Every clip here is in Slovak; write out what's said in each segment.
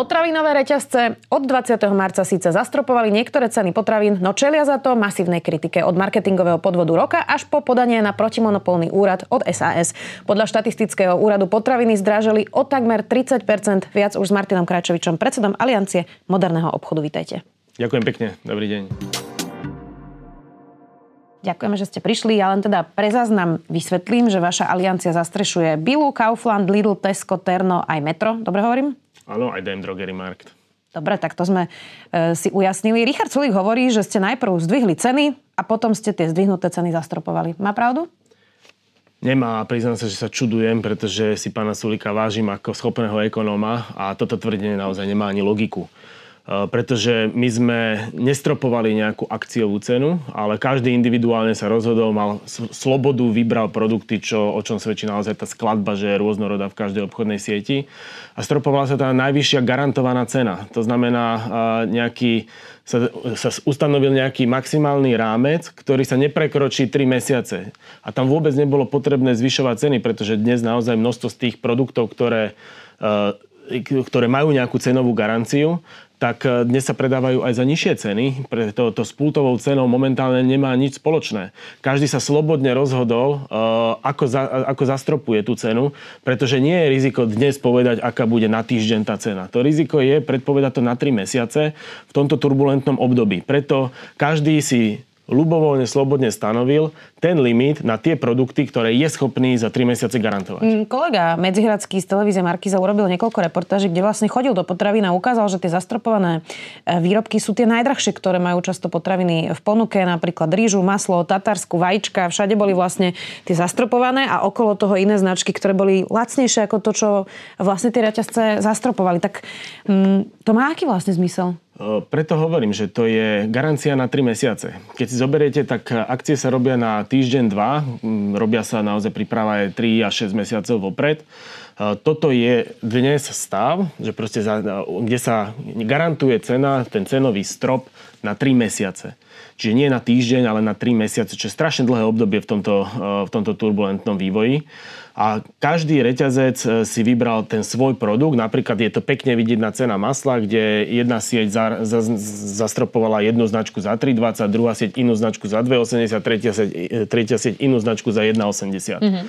Potravinové reťazce od 20. marca síce zastropovali niektoré ceny potravín, no čelia za to masívnej kritike od marketingového podvodu roka až po podanie na protimonopolný úrad od SAS. Podľa štatistického úradu potraviny zdrážali o takmer 30% viac už s Martinom Krajčovičom, predsedom Aliancie moderného obchodu. Vítajte. Ďakujem pekne. Dobrý deň. Ďakujeme, že ste prišli. Ja len teda pre záznam vysvetlím, že vaša aliancia zastrešuje Bilu, Kaufland, Lidl, Tesco, Terno aj Metro. Dobre hovorím? Áno, aj DM Drogery Markt. Dobre, tak to sme e, si ujasnili. Richard Sulík hovorí, že ste najprv zdvihli ceny a potom ste tie zdvihnuté ceny zastropovali. Má pravdu? Nemá, priznám sa, že sa čudujem, pretože si pána Sulika vážim ako schopného ekonóma a toto tvrdenie naozaj nemá ani logiku. Pretože my sme nestropovali nejakú akciovú cenu, ale každý individuálne sa rozhodol, mal slobodu, vybral produkty, čo, o čom svedčí naozaj tá skladba, že je rôznorodá v každej obchodnej sieti. A stropovala sa tá najvyššia garantovaná cena. To znamená, nejaký, sa, sa ustanovil nejaký maximálny rámec, ktorý sa neprekročí 3 mesiace. A tam vôbec nebolo potrebné zvyšovať ceny, pretože dnes naozaj množstvo z tých produktov, ktoré ktoré majú nejakú cenovú garanciu, tak e, dnes sa predávajú aj za nižšie ceny, preto to s pultovou cenou momentálne nemá nič spoločné. Každý sa slobodne rozhodol, e, ako, za, ako zastropuje tú cenu, pretože nie je riziko dnes povedať, aká bude na týždeň tá cena. To riziko je predpovedať to na 3 mesiace v tomto turbulentnom období. Preto každý si ľubovoľne, slobodne stanovil ten limit na tie produkty, ktoré je schopný za 3 mesiace garantovať. Mm, kolega Medzihradský z televízie Markiza urobil niekoľko reportáží, kde vlastne chodil do potravín a ukázal, že tie zastropované e, výrobky sú tie najdrahšie, ktoré majú často potraviny v ponuke, napríklad rýžu, maslo, tatarsku, vajíčka, všade boli vlastne tie zastropované a okolo toho iné značky, ktoré boli lacnejšie ako to, čo vlastne tie reťazce zastropovali. Tak mm, to má aký vlastne zmysel? Preto hovorím, že to je garancia na 3 mesiace. Keď si zoberiete, tak akcie sa robia na týždeň, dva. Robia sa naozaj príprava aj 3 až 6 mesiacov vopred. Toto je dnes stav, že proste za, kde sa garantuje cena, ten cenový strop na 3 mesiace. Čiže nie na týždeň, ale na 3 mesiace, čo je strašne dlhé obdobie v tomto, v tomto turbulentnom vývoji a každý reťazec e, si vybral ten svoj produkt. Napríklad je to pekne vidieť na cena masla, kde jedna sieť za, za, zastropovala jednu značku za 3,20, druhá sieť inú značku za 2,80, tretia sieť, e, tretia sieť inú značku za 1,80. Mm-hmm.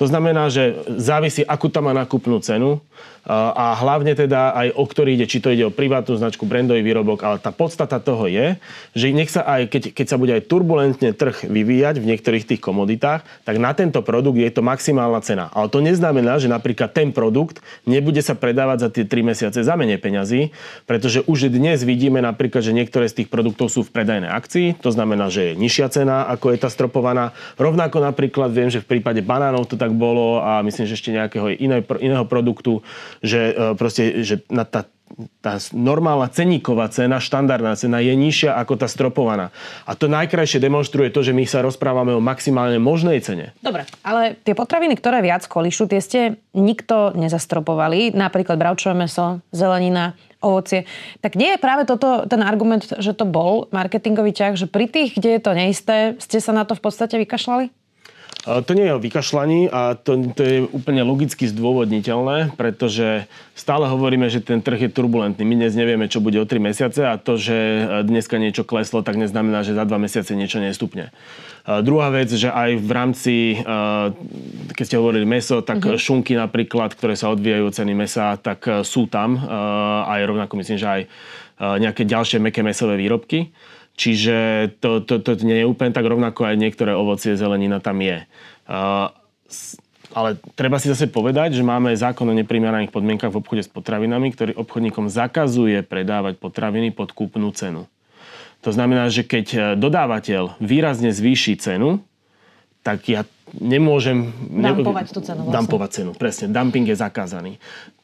To znamená, že závisí, akú tam má nakupnú cenu a hlavne teda aj o ktorý ide, či to ide o privátnu značku, brandový výrobok, ale tá podstata toho je, že nech sa aj, keď, keď sa bude aj turbulentne trh vyvíjať v niektorých tých komoditách, tak na tento produkt je to maximálna cena. Ale to neznamená, že napríklad ten produkt nebude sa predávať za tie 3 mesiace za menej peňazí, pretože už dnes vidíme napríklad, že niektoré z tých produktov sú v predajnej akcii, to znamená, že je nižšia cena, ako je tá stropovaná. Rovnako napríklad viem, že v prípade banánov to tak bolo a myslím, že ešte nejakého iného produktu, že e, proste, že na tá tá normálna ceníková cena, štandardná cena je nižšia ako tá stropovaná. A to najkrajšie demonstruje to, že my sa rozprávame o maximálne možnej cene. Dobre, ale tie potraviny, ktoré viac kolišu, tie ste nikto nezastropovali. Napríklad bravčové meso, zelenina, ovocie. Tak nie je práve toto ten argument, že to bol marketingový ťah, že pri tých, kde je to neisté, ste sa na to v podstate vykašľali? To nie je o vykašľaní a to, to je úplne logicky zdôvodniteľné, pretože stále hovoríme, že ten trh je turbulentný. My dnes nevieme, čo bude o 3 mesiace a to, že dneska niečo kleslo, tak neznamená, že za 2 mesiace niečo nestupne. Druhá vec, že aj v rámci, keď ste hovorili meso, tak uh-huh. šunky napríklad, ktoré sa odvíjajú od ceny mesa, tak sú tam. Aj rovnako myslím, že aj nejaké ďalšie meké mesové výrobky. Čiže to, to, to nie je úplne tak rovnako, aj niektoré ovocie, zelenina tam je. Ale treba si zase povedať, že máme zákon o neprimeraných podmienkach v obchode s potravinami, ktorý obchodníkom zakazuje predávať potraviny pod kúpnu cenu. To znamená, že keď dodávateľ výrazne zvýši cenu, tak ja nemôžem... Dampovať tú cenu. Vlastne. Dampovať cenu, presne. Dumping je zakázaný.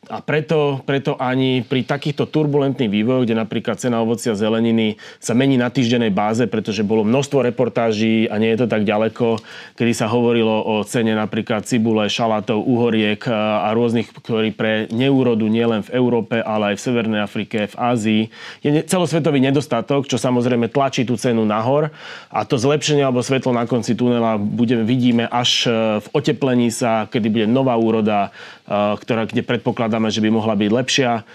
A preto, preto ani pri takýchto turbulentných vývojoch, kde napríklad cena ovocia a zeleniny sa mení na týždennej báze, pretože bolo množstvo reportáží a nie je to tak ďaleko, kedy sa hovorilo o cene napríklad cibule, šalátov, uhoriek a rôznych, ktorí pre neúrodu nielen v Európe, ale aj v Severnej Afrike, v Ázii, je celosvetový nedostatok, čo samozrejme tlačí tú cenu nahor. A to zlepšenie alebo svetlo na konci tunela budeme, vidíme až v oteplení sa, kedy bude nová úroda, ktorá, kde predpokladáme, že by mohla byť lepšia.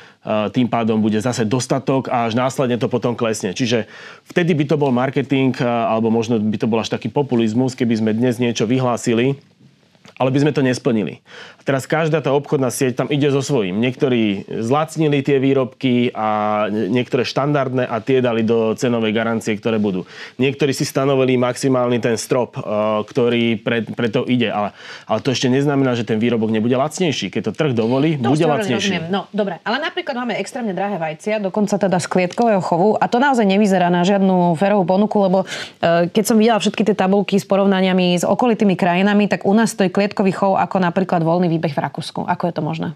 Tým pádom bude zase dostatok a až následne to potom klesne. Čiže vtedy by to bol marketing, alebo možno by to bol až taký populizmus, keby sme dnes niečo vyhlásili, ale by sme to nesplnili. A teraz každá tá obchodná sieť tam ide so svojím. Niektorí zlacnili tie výrobky a niektoré štandardné a tie dali do cenovej garancie, ktoré budú. Niektorí si stanovili maximálny ten strop, eh, ktorý pre, pre to ide. Ale, ale to ešte neznamená, že ten výrobok nebude lacnejší. Keď to trh dovolí, to bude lacnejší. Rozumiem. No, dobre. Ale napríklad máme extrémne drahé vajcia, dokonca teda z klietkového chovu a to naozaj nevyzerá na žiadnu férovú ponuku, lebo eh, keď som videla všetky tie tabulky s porovnaniami s okolitými krajinami, tak u nás stojí klietkový chov ako napríklad voľný výbeh v Rakúsku. Ako je to možné?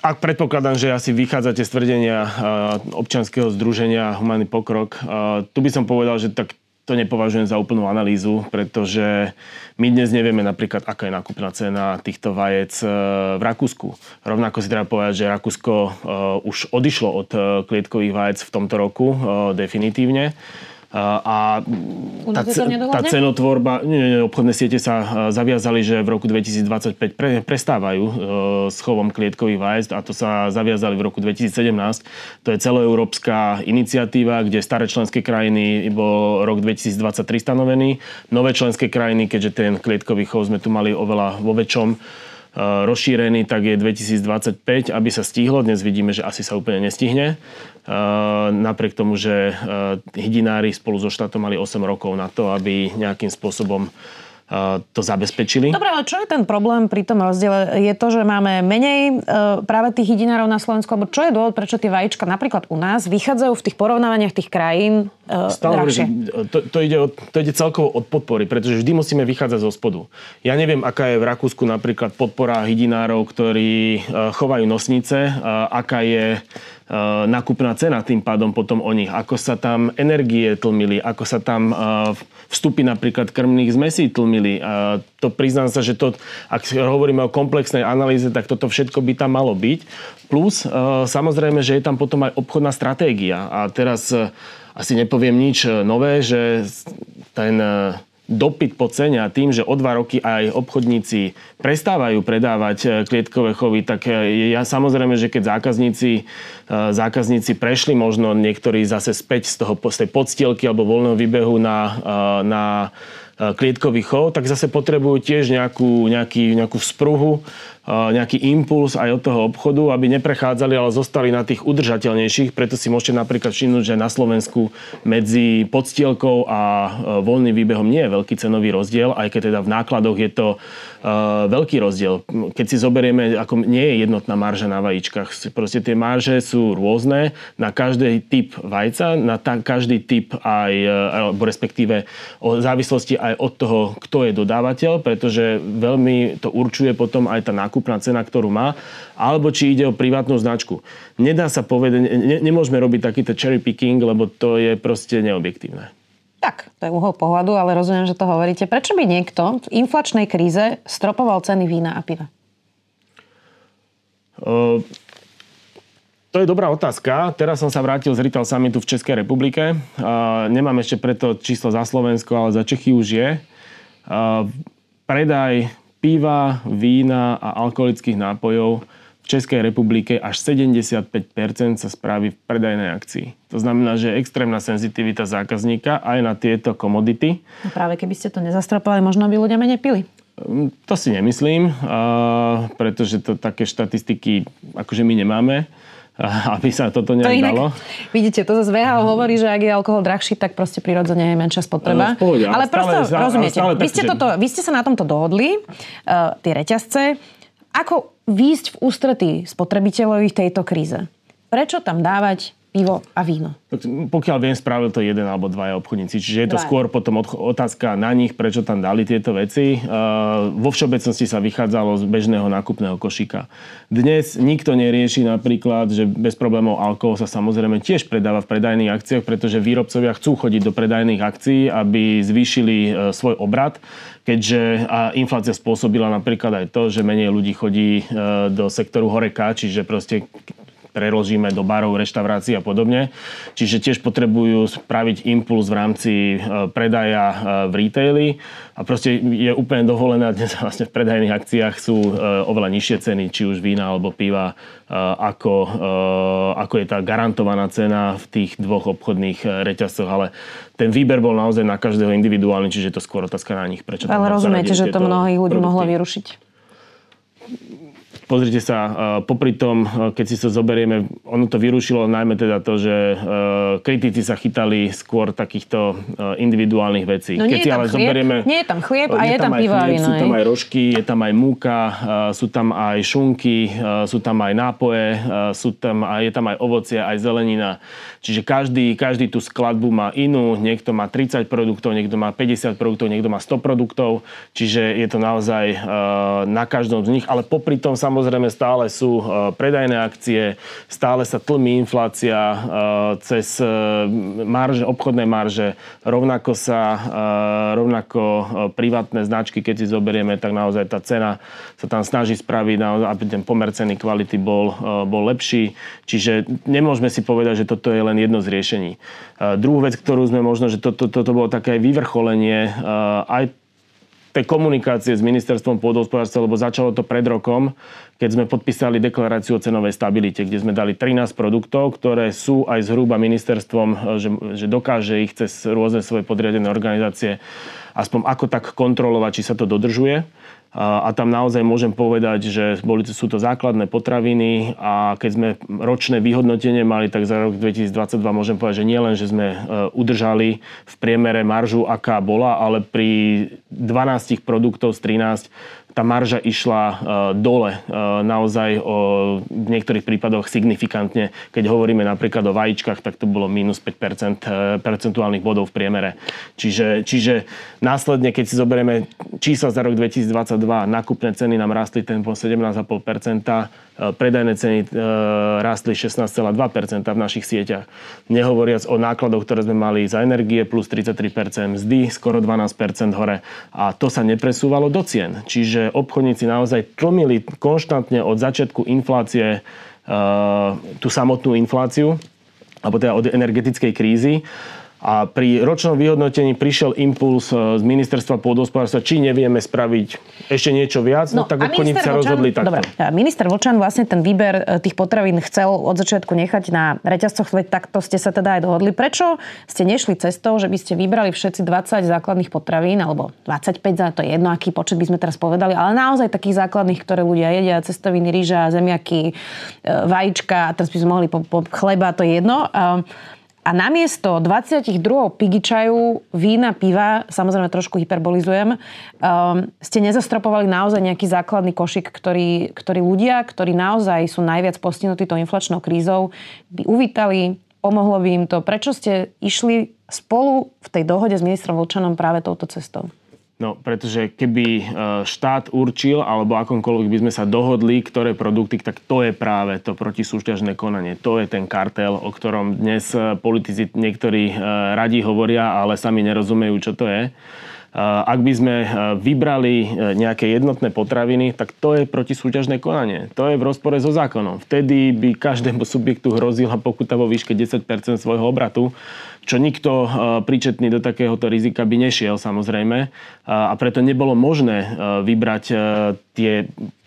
Ak predpokladám, že asi vychádzate z tvrdenia občanského združenia Humanný pokrok, tu by som povedal, že tak to nepovažujem za úplnú analýzu, pretože my dnes nevieme napríklad, aká je nákupná cena týchto vajec e, v Rakúsku. Rovnako si treba povedať, že Rakúsko e, už odišlo od e, klietkových vajec v tomto roku definitívne. A tá, tá cenotvorba, nie, nie, obchodné siete sa zaviazali, že v roku 2025 pre, prestávajú e, s chovom klietkových vajec a to sa zaviazali v roku 2017. To je celoeurópska iniciatíva, kde staré členské krajiny bol rok 2023 stanovený. Nové členské krajiny, keďže ten klietkový chov sme tu mali oveľa vo väčšom rozšírený, tak je 2025, aby sa stihlo. Dnes vidíme, že asi sa úplne nestihne. Eh, napriek tomu, že eh, hydinári spolu so štátom mali 8 rokov na to, aby nejakým spôsobom to zabezpečili. Dobre, ale čo je ten problém pri tom rozdiele? Je to, že máme menej práve tých jedinárov na Slovensku, alebo čo je dôvod, prečo tie vajíčka napríklad u nás vychádzajú v tých porovnávaniach tých krajín Stále drahšie? To, to, ide od, to ide celkovo od podpory, pretože vždy musíme vychádzať zo spodu. Ja neviem, aká je v Rakúsku napríklad podpora hydinárov, ktorí chovajú nosnice, aká je nakupná cena tým pádom potom o nich, ako sa tam energie tlmili, ako sa tam vstupy napríklad krmných zmesí tlmili. A to priznám sa, že to, ak hovoríme o komplexnej analýze, tak toto všetko by tam malo byť. Plus, samozrejme, že je tam potom aj obchodná stratégia. A teraz asi nepoviem nič nové, že ten dopyt po cene a tým, že o dva roky aj obchodníci prestávajú predávať e, klietkové chovy, tak e, ja samozrejme, že keď zákazníci, e, zákazníci prešli možno niektorí zase späť z, toho, z tej podstielky alebo voľného výbehu na, na klietkový chov, tak zase potrebujú tiež nejakú, nejaký, nejakú spruhu nejaký impuls aj od toho obchodu, aby neprechádzali, ale zostali na tých udržateľnejších. Preto si môžete napríklad všimnúť, že na Slovensku medzi podstielkou a voľným výbehom nie je veľký cenový rozdiel, aj keď teda v nákladoch je to veľký rozdiel. Keď si zoberieme, ako nie je jednotná marža na vajíčkach. Proste tie marže sú rôzne na každý typ vajca, na ta, každý typ aj, alebo respektíve o závislosti aj od toho, kto je dodávateľ, pretože veľmi to určuje potom aj tá nákladová nákupná cena, ktorú má, alebo či ide o privátnu značku. Nedá sa povedať, ne, nemôžeme robiť takýto cherry picking, lebo to je proste neobjektívne. Tak, to je uhol pohľadu, ale rozumiem, že to hovoríte. Prečo by niekto v inflačnej kríze stropoval ceny vína a piva? Uh, to je dobrá otázka. Teraz som sa vrátil z Retail Summitu v Českej republike. Uh, nemám ešte preto číslo za Slovensko, ale za Čechy už je. Uh, predaj piva, vína a alkoholických nápojov v Českej republike až 75% sa spraví v predajnej akcii. To znamená, že je extrémna senzitivita zákazníka aj na tieto komodity. No práve keby ste to nezastropovali, možno by ľudia menej pili. Hm, to si nemyslím, pretože to také štatistiky akože my nemáme aby sa toto nejak to inak, dalo. Vidíte, to zase VHO hovorí, že ak je alkohol drahší, tak proste prirodzene je menšia spotreba. No, ale, ale prosto, stále, rozumiete, stále vy, ste toto, vy ste sa na tomto dohodli, uh, tie reťazce. Ako výjsť v ústretí spotrebiteľovi v tejto kríze? Prečo tam dávať pivo a víno. Pokiaľ viem, spravil to jeden alebo dvaja obchodníci. Čiže je to Dva. skôr potom otázka na nich, prečo tam dali tieto veci. Vo všeobecnosti sa vychádzalo z bežného nákupného košíka. Dnes nikto nerieši napríklad, že bez problémov alkohol sa samozrejme tiež predáva v predajných akciách, pretože výrobcovia chcú chodiť do predajných akcií, aby zvýšili e, svoj obrad keďže inflácia spôsobila napríklad aj to, že menej ľudí chodí e, do sektoru horeka, čiže proste preložíme do barov, reštaurácií a podobne. Čiže tiež potrebujú spraviť impuls v rámci e, predaja e, v retaili a proste je úplne dovolené, dnes vlastne v predajných akciách sú e, oveľa nižšie ceny, či už vína alebo piva, ako, ako je tá garantovaná cena v tých dvoch obchodných reťazcoch, ale ten výber bol naozaj na každého individuálny, čiže je to skôr otázka na nich. Prečo ale rozumiete, že to mnohých ľudí produkty. mohlo vyrušiť? Pozrite sa, e, popri tom, e, keď si to zoberieme, ono to vyrušilo najmä teda to, že e, kritici sa chytali skôr takýchto individuálnych vecí. No keď si ale chlieb, zoberieme... Nie je tam chlieb a je, je tam, tam pivo a Sú tam aj rožky, je tam aj múka, sú tam aj šunky, sú tam aj nápoje, sú tam, je tam aj ovocie, aj zelenina. Čiže každý, každý tú skladbu má inú, niekto má 30 produktov, niekto má 50 produktov, niekto má 100 produktov, čiže je to naozaj na každom z nich, ale popri tom samozrejme samozrejme stále sú e, predajné akcie, stále sa tlmí inflácia e, cez e, marže, obchodné marže, rovnako sa rovnako privátne značky, keď si zoberieme, tak naozaj tá cena sa tam snaží spraviť, aby ten pomer ceny kvality bol, bol lepší. Čiže nemôžeme si povedať, že toto je len jedno z riešení. Druhú vec, ktorú sme možno, že toto, toto bolo také vyvrcholenie aj tej komunikácie s ministerstvom pôdohospodárstva, lebo začalo to pred rokom, keď sme podpísali deklaráciu o cenovej stabilite, kde sme dali 13 produktov, ktoré sú aj zhruba ministerstvom, že, že dokáže ich cez rôzne svoje podriadené organizácie aspoň ako tak kontrolovať, či sa to dodržuje. A tam naozaj môžem povedať, že boli, sú to základné potraviny a keď sme ročné vyhodnotenie mali, tak za rok 2022 môžem povedať, že nielen, že sme e, udržali v priemere maržu, aká bola, ale pri 12 produktov z 13 tá marža išla uh, dole uh, naozaj o, v niektorých prípadoch signifikantne. Keď hovoríme napríklad o vajíčkach, tak to bolo minus 5% uh, percentuálnych bodov v priemere. Čiže, čiže následne, keď si zoberieme čísla za rok 2022, nakupné ceny nám rastli tempom 17,5%, E, predajné ceny e, rástli 16,2% v našich sieťach. Nehovoriac o nákladoch, ktoré sme mali za energie, plus 33%, mzdy skoro 12% hore. A to sa nepresúvalo do cien. Čiže obchodníci naozaj tlmili konštantne od začiatku inflácie e, tú samotnú infláciu, alebo teda od energetickej krízy. A pri ročnom vyhodnotení prišiel impuls e, z ministerstva pôdohospodárstva, či nevieme spraviť ešte niečo viac, no, no tak obchodníci sa rozhodli takto. Dobre, minister Vočan vlastne ten výber e, tých potravín chcel od začiatku nechať na reťazcoch, veď takto ste sa teda aj dohodli. Prečo ste nešli cestou, že by ste vybrali všetci 20 základných potravín, alebo 25, za to je jedno, aký počet by sme teraz povedali, ale naozaj takých základných, ktoré ľudia jedia, cestoviny, rýža, zemiaky, e, vajíčka, a teraz by sme mohli po, po chleba, to je jedno. A namiesto 22 pigy čaju, vína, piva, samozrejme trošku hyperbolizujem, um, ste nezastropovali naozaj nejaký základný košik, ktorý, ktorý ľudia, ktorí naozaj sú najviac postihnutí tou inflačnou krízou, by uvítali, pomohlo by im to. Prečo ste išli spolu v tej dohode s ministrom Vlčanom práve touto cestou? No, pretože keby e, štát určil, alebo akomkoľvek by sme sa dohodli, ktoré produkty, tak to je práve to protisúťažné konanie. To je ten kartel, o ktorom dnes e, politici niektorí e, radi hovoria, ale sami nerozumejú, čo to je. Ak by sme vybrali nejaké jednotné potraviny, tak to je protisúťažné konanie. To je v rozpore so zákonom. Vtedy by každému subjektu hrozila pokuta vo výške 10% svojho obratu čo nikto e, príčetný do takéhoto rizika by nešiel samozrejme a preto nebolo možné e, vybrať e, tie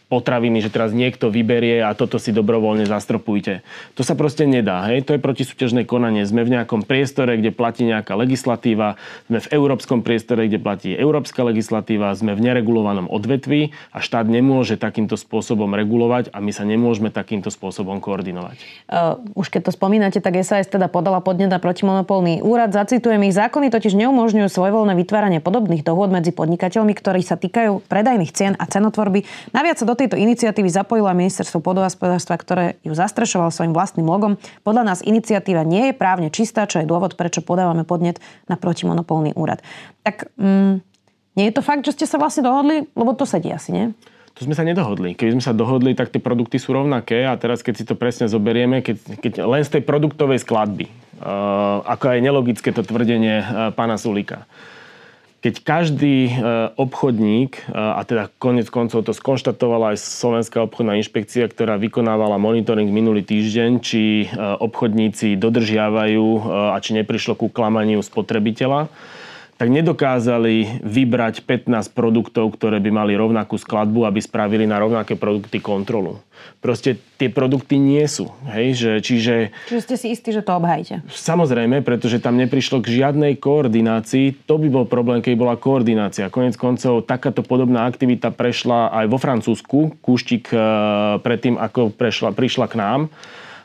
potraviny, že teraz niekto vyberie a toto si dobrovoľne zastropujte. To sa proste nedá. Hej? To je protisúťažné konanie. Sme v nejakom priestore, kde platí nejaká legislatíva, sme v európskom priestore, kde platí európska legislatíva, sme v neregulovanom odvetví a štát nemôže takýmto spôsobom regulovať a my sa nemôžeme takýmto spôsobom koordinovať. Uh, už keď to spomínate, tak SAS teda podala podnet na protimonopolný úrad. Zacitujem ich zákony totiž neumožňujú svojvoľné vytváranie podobných dohôd medzi podnikateľmi, ktorí sa týkajú predajných cien a cenotvorby. Naviac sa do do tejto iniciatívy zapojilo aj ministerstvo podohospodárstva, ktoré ju zastrešoval svojim vlastným logom. Podľa nás iniciatíva nie je právne čistá, čo je dôvod, prečo podávame podnet na protimonopolný úrad. Tak mm, nie je to fakt, že ste sa vlastne dohodli? Lebo to sedí asi, nie? To sme sa nedohodli. Keby sme sa dohodli, tak tie produkty sú rovnaké a teraz, keď si to presne zoberieme, keď, keď len z tej produktovej skladby, uh, ako aj nelogické to tvrdenie uh, pána Sulika, keď každý e, obchodník, e, a teda konec koncov to skonštatovala aj Slovenská obchodná inšpekcia, ktorá vykonávala monitoring minulý týždeň, či e, obchodníci dodržiavajú a či neprišlo ku klamaniu spotrebiteľa, tak nedokázali vybrať 15 produktov, ktoré by mali rovnakú skladbu, aby spravili na rovnaké produkty kontrolu. Proste tie produkty nie sú. Hej? Že, čiže, čiže ste si istí, že to obhajte? Samozrejme, pretože tam neprišlo k žiadnej koordinácii. To by bol problém, keď bola koordinácia. Konec koncov, takáto podobná aktivita prešla aj vo Francúzsku. Kúštik eh, predtým, ako prešla, prišla k nám.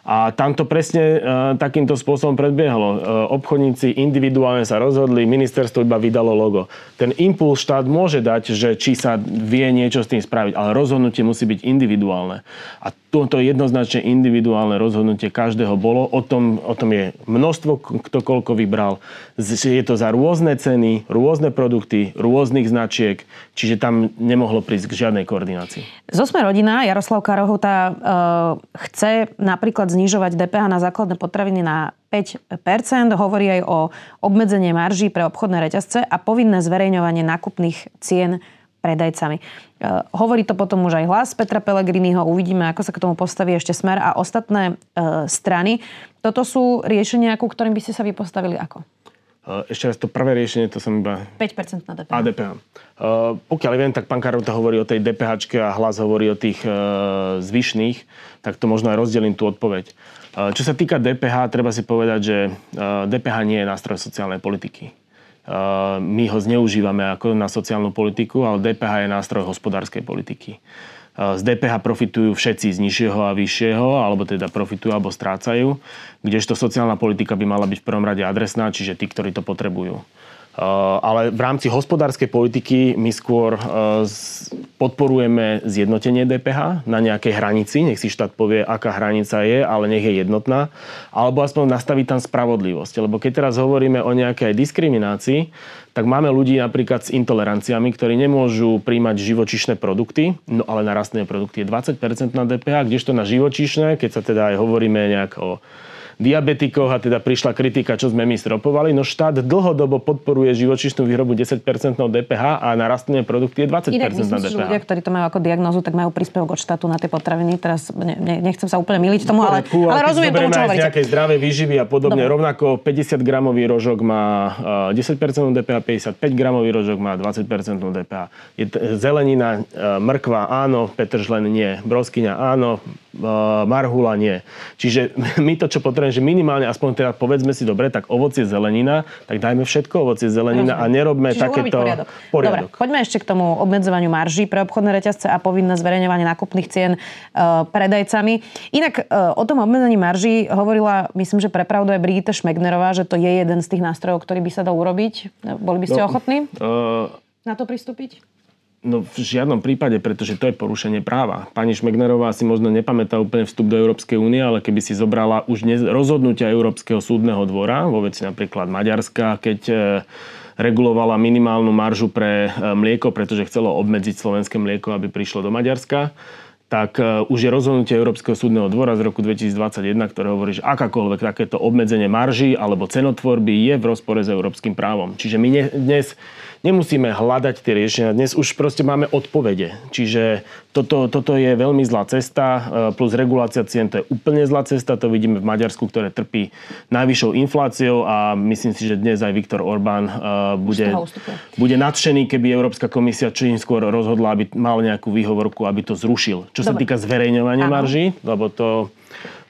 A tam to presne e, takýmto spôsobom predbiehalo. E, obchodníci individuálne sa rozhodli, ministerstvo iba vydalo logo. Ten impuls štát môže dať, že či sa vie niečo s tým spraviť, ale rozhodnutie musí byť individuálne. A toto jednoznačne individuálne rozhodnutie každého bolo. O tom, o tom je množstvo, kto koľko vybral. Je to za rôzne ceny, rôzne produkty, rôznych značiek, čiže tam nemohlo prísť k žiadnej koordinácii. Zo Sme rodina Jaroslav Karohota e, chce napríklad znižovať DPH na základné potraviny na 5%, hovorí aj o obmedzenie marží pre obchodné reťazce a povinné zverejňovanie nákupných cien predajcami. E, hovorí to potom už aj hlas Petra Pellegriniho, uvidíme, ako sa k tomu postaví ešte Smer a ostatné e, strany. Toto sú riešenia, ku ktorým by ste sa vy postavili ako? E, ešte raz, to prvé riešenie, to som iba... 5% na DPH. A DPH. Uh, pokiaľ viem, tak pán Karota hovorí o tej DPH a hlas hovorí o tých uh, zvyšných, tak to možno aj rozdelím tú odpoveď. Uh, čo sa týka DPH, treba si povedať, že uh, DPH nie je nástroj sociálnej politiky. Eh, my ho zneužívame ako na sociálnu politiku, ale DPH je nástroj hospodárskej politiky. Eh, z DPH profitujú všetci z nižšieho a vyššieho, alebo teda profitujú alebo strácajú, kdežto sociálna politika by mala byť v prvom rade adresná, čiže tí, ktorí to potrebujú. Eh, ale v rámci hospodárskej politiky my skôr eh, podporujeme zjednotenie DPH na nejakej hranici, nech si štát povie, aká hranica je, ale nech je jednotná, alebo aspoň nastaviť tam spravodlivosť. Lebo keď teraz hovoríme o nejakej diskriminácii, tak máme ľudí napríklad s intoleranciami, ktorí nemôžu príjmať živočišné produkty, no ale na rastlinné produkty. Je 20% na DPH, kdežto na živočišné, keď sa teda aj hovoríme nejak o diabetikoch a teda prišla kritika, čo sme my stropovali. No štát dlhodobo podporuje živočišnú výrobu 10% DPH a na rastlinné produkty je 20% Inak, na DPH. Ľudia, ktorí to majú ako diagnózu, tak majú príspevok od štátu na tie potraviny. Teraz ne, nechcem sa úplne miliť tomu, ale, ale rozumiem tomu, čo hovoríte. nejakej zdravej výživy a podobne. Dobre. Rovnako 50 gramový rožok má 10% DPH, 55 gramový rožok má 20% DPH. Je t- zelenina, e, mrkva áno, petržlen nie, broskyňa áno, marhula nie. Čiže my to, čo potrebujeme že minimálne aspoň teda povedzme si dobre, tak ovocie zelenina, tak dajme všetko ovocie zelenina Rozumiem. a nerobme Čiže takéto poriadok. poriadok. Dobre, poďme ešte k tomu obmedzovaniu marží pre obchodné reťazce a povinné zverejňovanie nákupných cien uh, predajcami. Inak uh, o tom obmedzení marží hovorila, myslím, že prepravdu aj Brigitte Šmegnerová, že to je jeden z tých nástrojov, ktorý by sa dal urobiť. Boli by ste no, ochotní uh, na to pristúpiť? No v žiadnom prípade, pretože to je porušenie práva. Pani Šmegnerová si možno nepamätá úplne vstup do Európskej únie, ale keby si zobrala už rozhodnutia Európskeho súdneho dvora, vo veci napríklad Maďarska, keď e, regulovala minimálnu maržu pre e, mlieko, pretože chcelo obmedziť slovenské mlieko, aby prišlo do Maďarska, tak e, už je rozhodnutie Európskeho súdneho dvora z roku 2021, ktoré hovorí, že akákoľvek takéto obmedzenie marží alebo cenotvorby je v rozpore s európskym právom. Čiže my dnes nemusíme hľadať tie riešenia. Dnes už proste máme odpovede. Čiže toto, toto je veľmi zlá cesta, e, plus regulácia cien to je úplne zlá cesta. To vidíme v Maďarsku, ktoré trpí najvyššou infláciou a myslím si, že dnes aj Viktor Orbán e, bude, bude nadšený, keby Európska komisia čím skôr rozhodla, aby mal nejakú výhovorku, aby to zrušil. Čo Dobre. sa týka zverejňovania marží, lebo to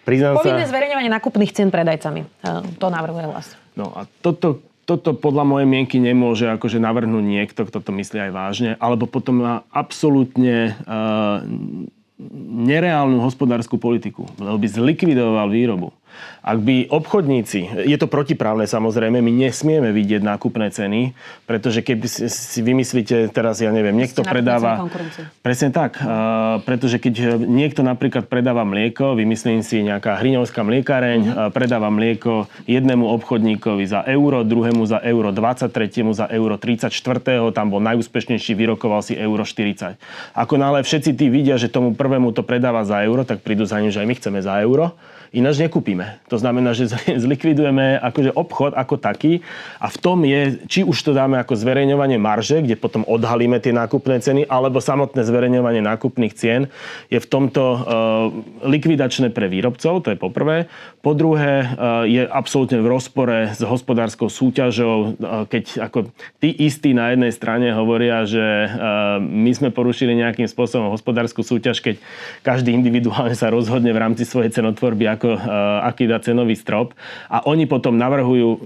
Priznám Povinné sa... zverejňovanie nákupných cien predajcami. E, to navrhuje hlas. No a toto, toto podľa mojej mienky nemôže akože navrhnúť niekto, kto to myslí aj vážne, alebo potom má absolútne uh, nereálnu hospodárskú politiku, lebo by zlikvidoval výrobu. Ak by obchodníci, je to protiprávne samozrejme, my nesmieme vidieť nákupné ceny, pretože keď si vymyslíte teraz, ja neviem, niekto predáva... Presne tak, pretože keď niekto napríklad predáva mlieko, vymyslím si nejaká hriňovská mliekareň, mm-hmm. predáva mlieko jednému obchodníkovi za euro, druhému za euro 20, tretiemu za euro 34, tam bol najúspešnejší, vyrokoval si euro 40. Ako náhle všetci tí vidia, že tomu prvému to predáva za euro, tak prídu za ním, že aj my chceme za euro ináč nekúpime. To znamená, že zlikvidujeme akože obchod ako taký a v tom je, či už to dáme ako zverejňovanie marže, kde potom odhalíme tie nákupné ceny, alebo samotné zverejňovanie nákupných cien je v tomto uh, likvidačné pre výrobcov, to je poprvé. Po druhé, uh, je absolútne v rozpore s hospodárskou súťažou, uh, keď ako tí istí na jednej strane hovoria, že my sme porušili nejakým spôsobom hospodárskú súťaž, keď každý individuálne sa rozhodne v rámci svojej cenotvorby, ako, aký dá cenový strop. A oni potom navrhujú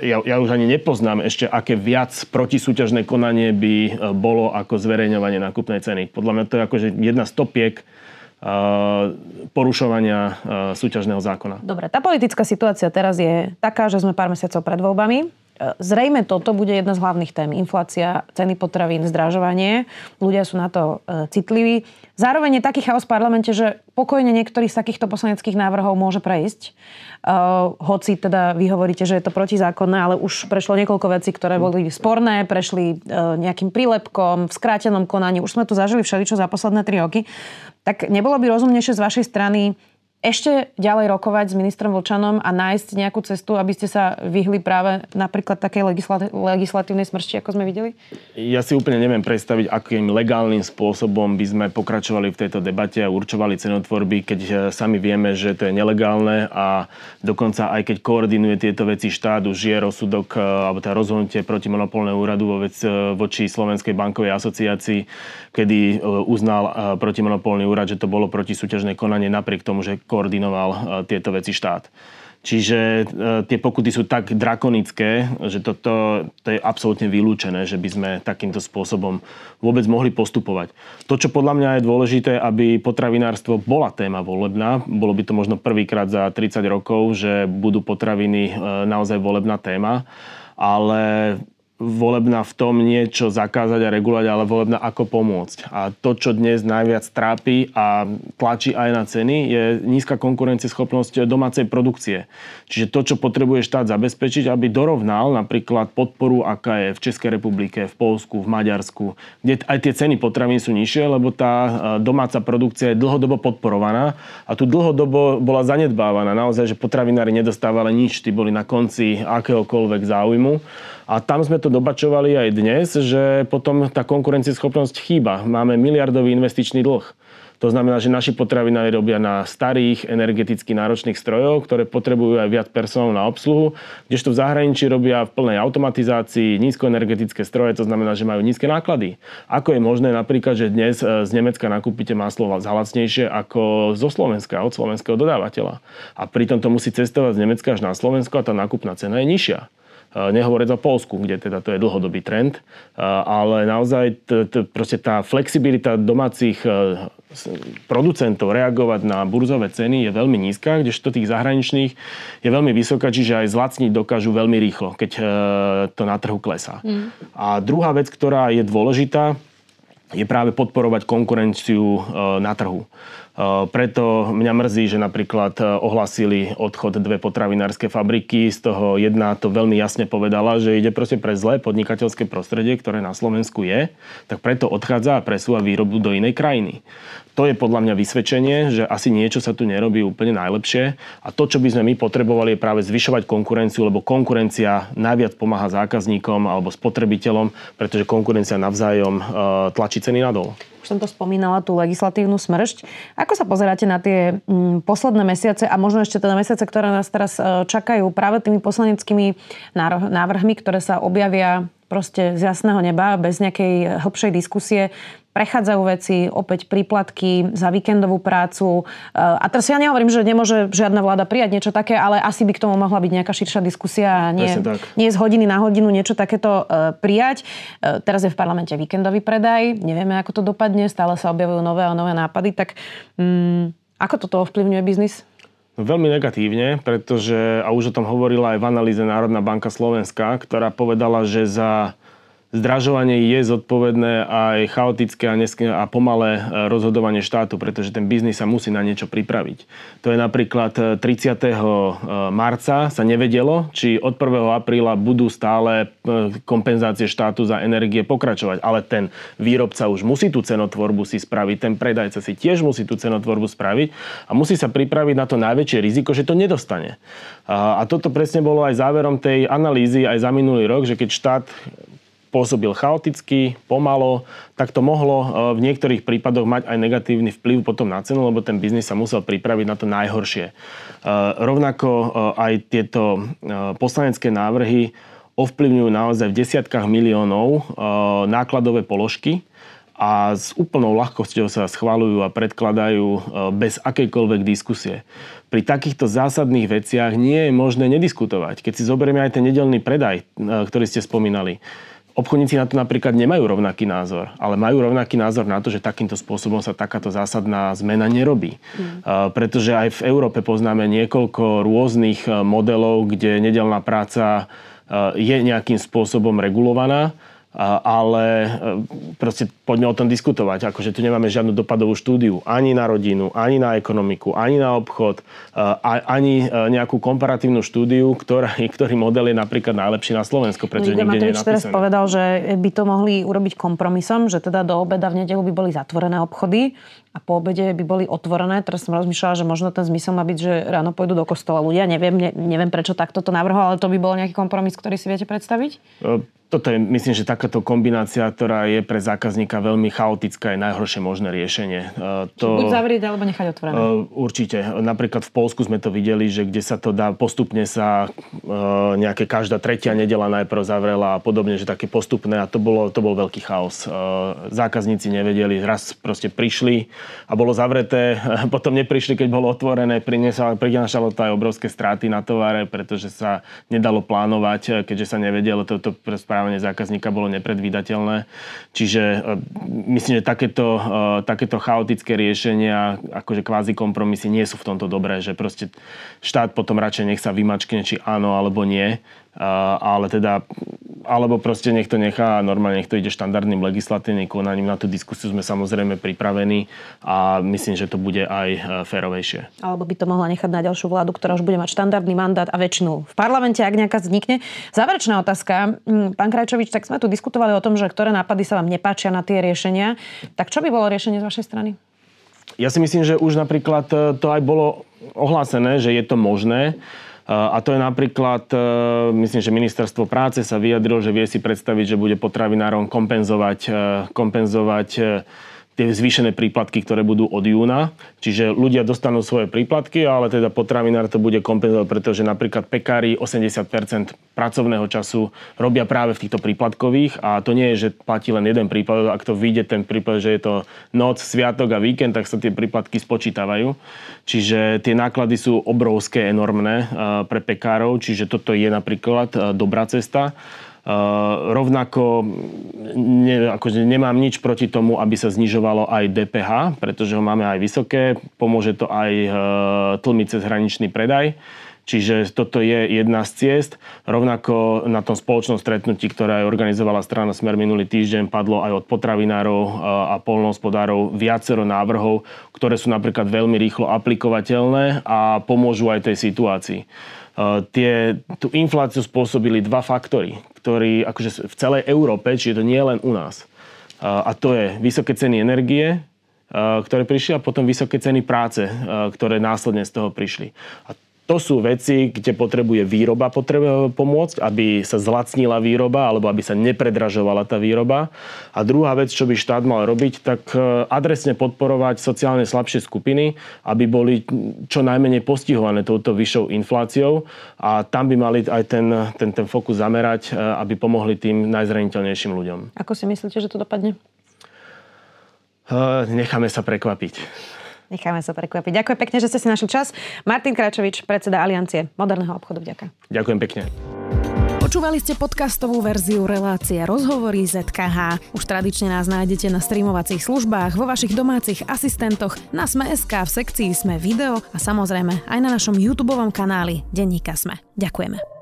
ja, ja už ani nepoznám ešte, aké viac protisúťažné konanie by e, bolo ako zverejňovanie nákupnej ceny. Podľa mňa to je akože jedna z topiek uh, porušovania uh, súťažného zákona. Dobre, tá politická situácia teraz je taká, že sme pár mesiacov pred voľbami. Zrejme toto bude jedna z hlavných tém. Inflácia, ceny potravín, zdražovanie. Ľudia sú na to e, citliví. Zároveň je taký chaos v parlamente, že pokojne niektorý z takýchto poslaneckých návrhov môže prejsť. Uh, hoci teda vy hovoríte, že je to protizákonné, ale už prešlo niekoľko vecí, ktoré boli sporné, prešli nejakým prílepkom, v skrátenom konaní. Už sme tu zažili všeličo za posledné tri roky. Tak nebolo by rozumnejšie z vašej strany ešte ďalej rokovať s ministrom Vlčanom a nájsť nejakú cestu, aby ste sa vyhli práve napríklad takej legislatívnej smršti, ako sme videli? Ja si úplne neviem predstaviť, akým legálnym spôsobom by sme pokračovali v tejto debate a určovali cenotvorby, keď eh, sami vieme, že to je nelegálne a dokonca aj keď koordinuje tieto veci štát, už je rozsudok eh, alebo teda rozhodnutie proti monopolného úradu vo vec, eh, voči Slovenskej bankovej asociácii, kedy uznal protimonopolný úrad, že to bolo protisúťažné konanie napriek tomu, že koordinoval e, tieto veci štát. Čiže e, tie pokuty sú tak drakonické, že toto to je absolútne vylúčené, že by sme takýmto spôsobom vôbec mohli postupovať. To, čo podľa mňa je dôležité, aby potravinárstvo bola téma volebná, bolo by to možno prvýkrát za 30 rokov, že budú potraviny e, naozaj volebná téma, ale volebná v tom niečo zakázať a regulovať, ale volebná ako pomôcť. A to, čo dnes najviac trápi a tlačí aj na ceny, je nízka konkurencieschopnosť domácej produkcie. Čiže to, čo potrebuje štát zabezpečiť, aby dorovnal napríklad podporu, aká je v Českej republike, v Polsku, v Maďarsku, kde aj tie ceny potravín sú nižšie, lebo tá e, domáca produkcia je dlhodobo podporovaná a tu dlhodobo bola zanedbávaná. Naozaj, že potravinári nedostávali nič, tí boli na konci akéhokoľvek záujmu. A tam sme to dobačovali aj dnes, že potom tá konkurencieschopnosť chýba. Máme miliardový investičný dlh. To znamená, že naši potravinári robia na starých energeticky náročných strojoch, ktoré potrebujú aj viac personálu na obsluhu, kdežto v zahraničí robia v plnej automatizácii nízkoenergetické stroje, to znamená, že majú nízke náklady. Ako je možné napríklad, že dnes e, z Nemecka nakúpite maslo za lacnejšie ako zo Slovenska, od slovenského dodávateľa. A pritom to musí cestovať z Nemecka až na Slovensko a tá nákupná cena je nižšia. Eh, nehovoriac o Polsku, kde teda to je dlhodobý trend, ale naozaj t- t- proste tá flexibilita domácich eh, producentov reagovať na burzové ceny je veľmi nízka, kdežto tých zahraničných je veľmi vysoká, čiže aj zlacniť dokážu veľmi rýchlo, keď to na trhu klesá. Mm. A druhá vec, ktorá je dôležitá, je práve podporovať konkurenciu na trhu. Preto mňa mrzí, že napríklad ohlasili odchod dve potravinárske fabriky. Z toho jedna to veľmi jasne povedala, že ide proste pre zlé podnikateľské prostredie, ktoré na Slovensku je, tak preto odchádza a presúva výrobu do inej krajiny. To je podľa mňa vysvedčenie, že asi niečo sa tu nerobí úplne najlepšie a to, čo by sme my potrebovali, je práve zvyšovať konkurenciu, lebo konkurencia najviac pomáha zákazníkom alebo spotrebiteľom, pretože konkurencia navzájom tlačí ceny nadol som to spomínala, tú legislatívnu smršť. Ako sa pozeráte na tie mm, posledné mesiace a možno ešte teda mesiace, ktoré nás teraz e, čakajú práve tými poslaneckými návrhmi, ktoré sa objavia proste z jasného neba, bez nejakej hĺbšej diskusie prechádzajú veci, opäť príplatky za víkendovú prácu. Eh, a teraz ja nehovorím, že nemôže žiadna vláda prijať niečo také, ale asi by k tomu mohla byť nejaká širšia diskusia a nie, nie z hodiny na hodinu niečo takéto eh, prijať. Eh, teraz je v parlamente víkendový predaj, nevieme, ako to dopadne, stále sa objavujú nové a nové nápady, tak um, ako toto ovplyvňuje biznis? Veľmi negatívne, pretože, a už o tom hovorila aj v analýze Národná banka Slovenska, ktorá povedala, že za zdražovanie je zodpovedné aj chaotické a, nesk- a pomalé e, rozhodovanie štátu, pretože ten biznis sa musí na niečo pripraviť. To je napríklad 30. E, e, marca sa nevedelo, či od 1. apríla budú stále kompenzácie štátu za energie pokračovať. Ale ten výrobca už musí tú cenotvorbu si spraviť, ten predajca si tiež musí tú cenotvorbu spraviť a musí sa pripraviť na to najväčšie riziko, že to nedostane. A toto presne bolo aj záverom tej analýzy aj za minulý rok, že keď štát pôsobil chaoticky, pomalo, tak to mohlo e, v niektorých prípadoch mať aj negatívny vplyv potom na cenu, lebo ten biznis sa musel pripraviť na to najhoršie. E, rovnako e, aj tieto poslanecké návrhy ovplyvňujú naozaj v desiatkách miliónov nákladové položky, a s úplnou ľahkosťou sa schvalujú a predkladajú bez akejkoľvek diskusie. Pri takýchto zásadných veciach nie je možné nediskutovať. Keď si zoberieme aj ten nedelný predaj, ktorý ste spomínali, Obchodníci na to napríklad nemajú rovnaký názor, ale majú rovnaký názor na to, že takýmto spôsobom sa takáto zásadná zmena nerobí. Mm. Pretože aj v Európe poznáme niekoľko rôznych e, modelov, kde nedelná práca e, je nejakým spôsobom regulovaná ale e, proste poďme o tom diskutovať. Akože tu nemáme žiadnu dopadovú štúdiu ani na rodinu, ani na ekonomiku, ani na obchod, e, ani e, nejakú komparatívnu štúdiu, ktorá, ktorý model je napríklad najlepší na Slovensku, pretože no, nikde nie je teraz povedal, že by to mohli urobiť kompromisom, že teda do obeda v nedelu by boli zatvorené obchody a po obede by boli otvorené. Teraz som rozmýšľala, že možno ten zmysel má byť, že ráno pôjdu do kostola ľudia. Neviem, ne, neviem prečo takto to navrhol, ale to by bol nejaký kompromis, ktorý si viete predstaviť? toto je, myslím, že takáto kombinácia, ktorá je pre zákazníka veľmi chaotická, je najhoršie možné riešenie. To, buď zavrieť, alebo nechať otvorené. Určite. Napríklad v Polsku sme to videli, že kde sa to dá, postupne sa nejaké každá tretia nedela najprv zavrela a podobne, že také postupné a to, bolo, to bol veľký chaos. Zákazníci nevedeli, raz proste prišli a bolo zavreté, potom neprišli, keď bolo otvorené, prinášalo to aj obrovské straty na tovare, pretože sa nedalo plánovať, keďže sa nevedelo toto správanie zákazníka bolo nepredvídateľné. Čiže e, myslím, že takéto, e, takéto chaotické riešenia, akože kvázi kompromisy nie sú v tomto dobré, že proste štát potom radšej nech sa vymačkne, či áno alebo nie ale teda, alebo proste nech to nechá a normálne nech to ide štandardným legislatívnym konaním. Na tú diskusiu sme samozrejme pripravení a myslím, že to bude aj e, férovejšie. Alebo by to mohla nechať na ďalšiu vládu, ktorá už bude mať štandardný mandát a väčšinu v parlamente, ak nejaká vznikne. Záverečná otázka. Mm, pán Krajčovič, tak sme tu diskutovali o tom, že ktoré nápady sa vám nepáčia na tie riešenia. Tak čo by bolo riešenie z vašej strany? Ja si myslím, že už napríklad e, to aj bolo ohlásené, že je to možné. A to je napríklad, e, myslím, že ministerstvo práce sa vyjadrilo, že vie si predstaviť, že bude potravinárom kompenzovať, e, kompenzovať e, tie zvýšené príplatky, ktoré budú od júna. Čiže ľudia dostanú svoje príplatky, ale teda potravinár to bude kompenzovať, pretože napríklad pekári 80% pracovného času robia práve v týchto príplatkových a to nie je, že platí len jeden príplatok. Ak to vyjde ten prípad, že je to noc, sviatok a víkend, tak sa tie príplatky spočítavajú. Čiže tie náklady sú obrovské, enormné pre pekárov, čiže toto je napríklad dobrá cesta. Uh, rovnako ne, akože nemám nič proti tomu, aby sa znižovalo aj DPH, pretože ho máme aj vysoké. Pomôže to aj uh, tlmiť cez hraničný predaj. Čiže toto je jedna z ciest. Rovnako na tom spoločnom stretnutí, ktoré aj organizovala strana Smer minulý týždeň, padlo aj od potravinárov a polnohospodárov viacero návrhov, ktoré sú napríklad veľmi rýchlo aplikovateľné a pomôžu aj tej situácii. Tie, tú infláciu spôsobili dva faktory ktorý akože v celej Európe, čiže to nie len u nás. A to je vysoké ceny energie, ktoré prišli a potom vysoké ceny práce, ktoré následne z toho prišli. A to sú veci, kde potrebuje výroba potrebuje pomôcť, aby sa zlacnila výroba alebo aby sa nepredražovala tá výroba. A druhá vec, čo by štát mal robiť, tak e, adresne podporovať sociálne slabšie skupiny, aby boli čo najmenej postihované touto vyššou infláciou a tam by mali aj ten, ten, ten fokus zamerať, e, aby pomohli tým najzraniteľnejším ľuďom. Ako si myslíte, že to dopadne? E, necháme sa prekvapiť. Necháme sa prekvapiť. Ďakujem pekne, že ste si našli čas. Martin Kračovič, predseda Aliancie moderného obchodu. Ďakujem. Ďakujem pekne. Počúvali ste podcastovú verziu relácie Rozhovory ZKH. Už tradične nás nájdete na streamovacích službách, vo vašich domácich asistentoch, na Sme.sk, v sekcii Sme video a samozrejme aj na našom YouTube kanáli Denníka Sme. Ďakujeme.